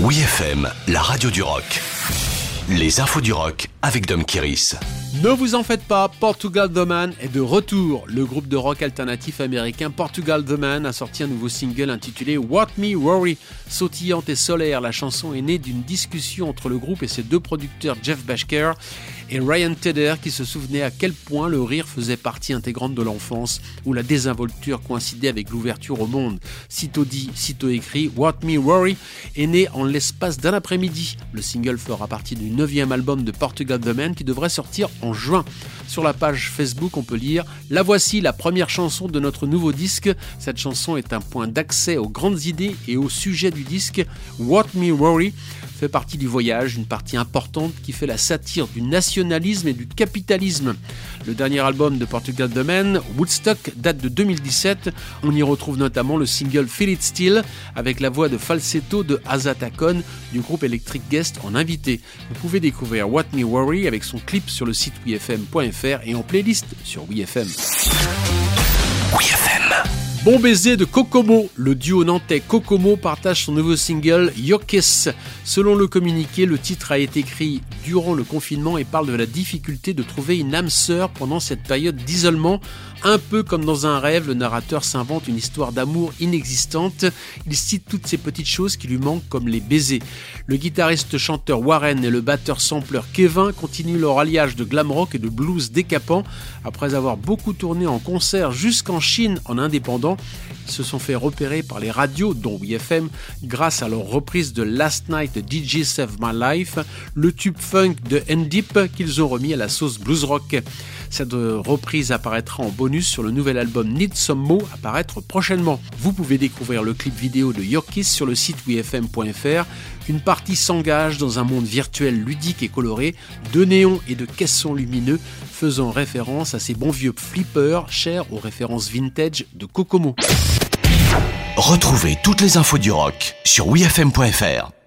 Oui FM, la radio du rock. Les infos du rock avec Dom Kiris. Ne vous en faites pas, Portugal The Man est de retour. Le groupe de rock alternatif américain Portugal The Man a sorti un nouveau single intitulé What Me Worry. Sautillante et solaire, la chanson est née d'une discussion entre le groupe et ses deux producteurs Jeff Bashker et Ryan Tedder qui se souvenaient à quel point le rire faisait partie intégrante de l'enfance où la désinvolture coïncidait avec l'ouverture au monde. Sitôt dit, sitôt écrit, What Me Worry est né en l'espace d'un après-midi. Le single fera partie du neuvième album de Portugal The Man qui devrait sortir en juin. Sur la page Facebook, on peut lire La voici, la première chanson de notre nouveau disque. Cette chanson est un point d'accès aux grandes idées et au sujet du disque. What Me Worry fait partie du voyage, une partie importante qui fait la satire du nationalisme et du capitalisme. Le dernier album de Portugal The Man, Woodstock, date de 2017. On y retrouve notamment le single Feel It Still avec la voix de falsetto de Azata du groupe Electric Guest en invité. Vous pouvez découvrir What Me Worry avec son clip sur le site wfm.fr et en playlist sur WFM. WFM. Bon baiser de Kokomo. Le duo nantais Kokomo partage son nouveau single Yokes. Selon le communiqué, le titre a été écrit durant le confinement et parle de la difficulté de trouver une âme sœur pendant cette période d'isolement. Un peu comme dans un rêve, le narrateur s'invente une histoire d'amour inexistante. Il cite toutes ces petites choses qui lui manquent comme les baisers. Le guitariste chanteur Warren et le batteur sampleur Kevin continuent leur alliage de glam rock et de blues décapant. Après avoir beaucoup tourné en concert jusqu'en Chine en indépendant, saison. Se sont fait repérer par les radios, dont WFM, grâce à leur reprise de Last Night DJ Save My Life, le tube funk de N-Deep qu'ils ont remis à la sauce blues rock. Cette reprise apparaîtra en bonus sur le nouvel album Need Some Mo apparaître prochainement. Vous pouvez découvrir le clip vidéo de Yorkis sur le site wfm.fr. Une partie s'engage dans un monde virtuel ludique et coloré, de néons et de caissons lumineux, faisant référence à ces bons vieux flippers chers aux références vintage de Kokomo. Retrouvez toutes les infos du rock sur wfm.fr.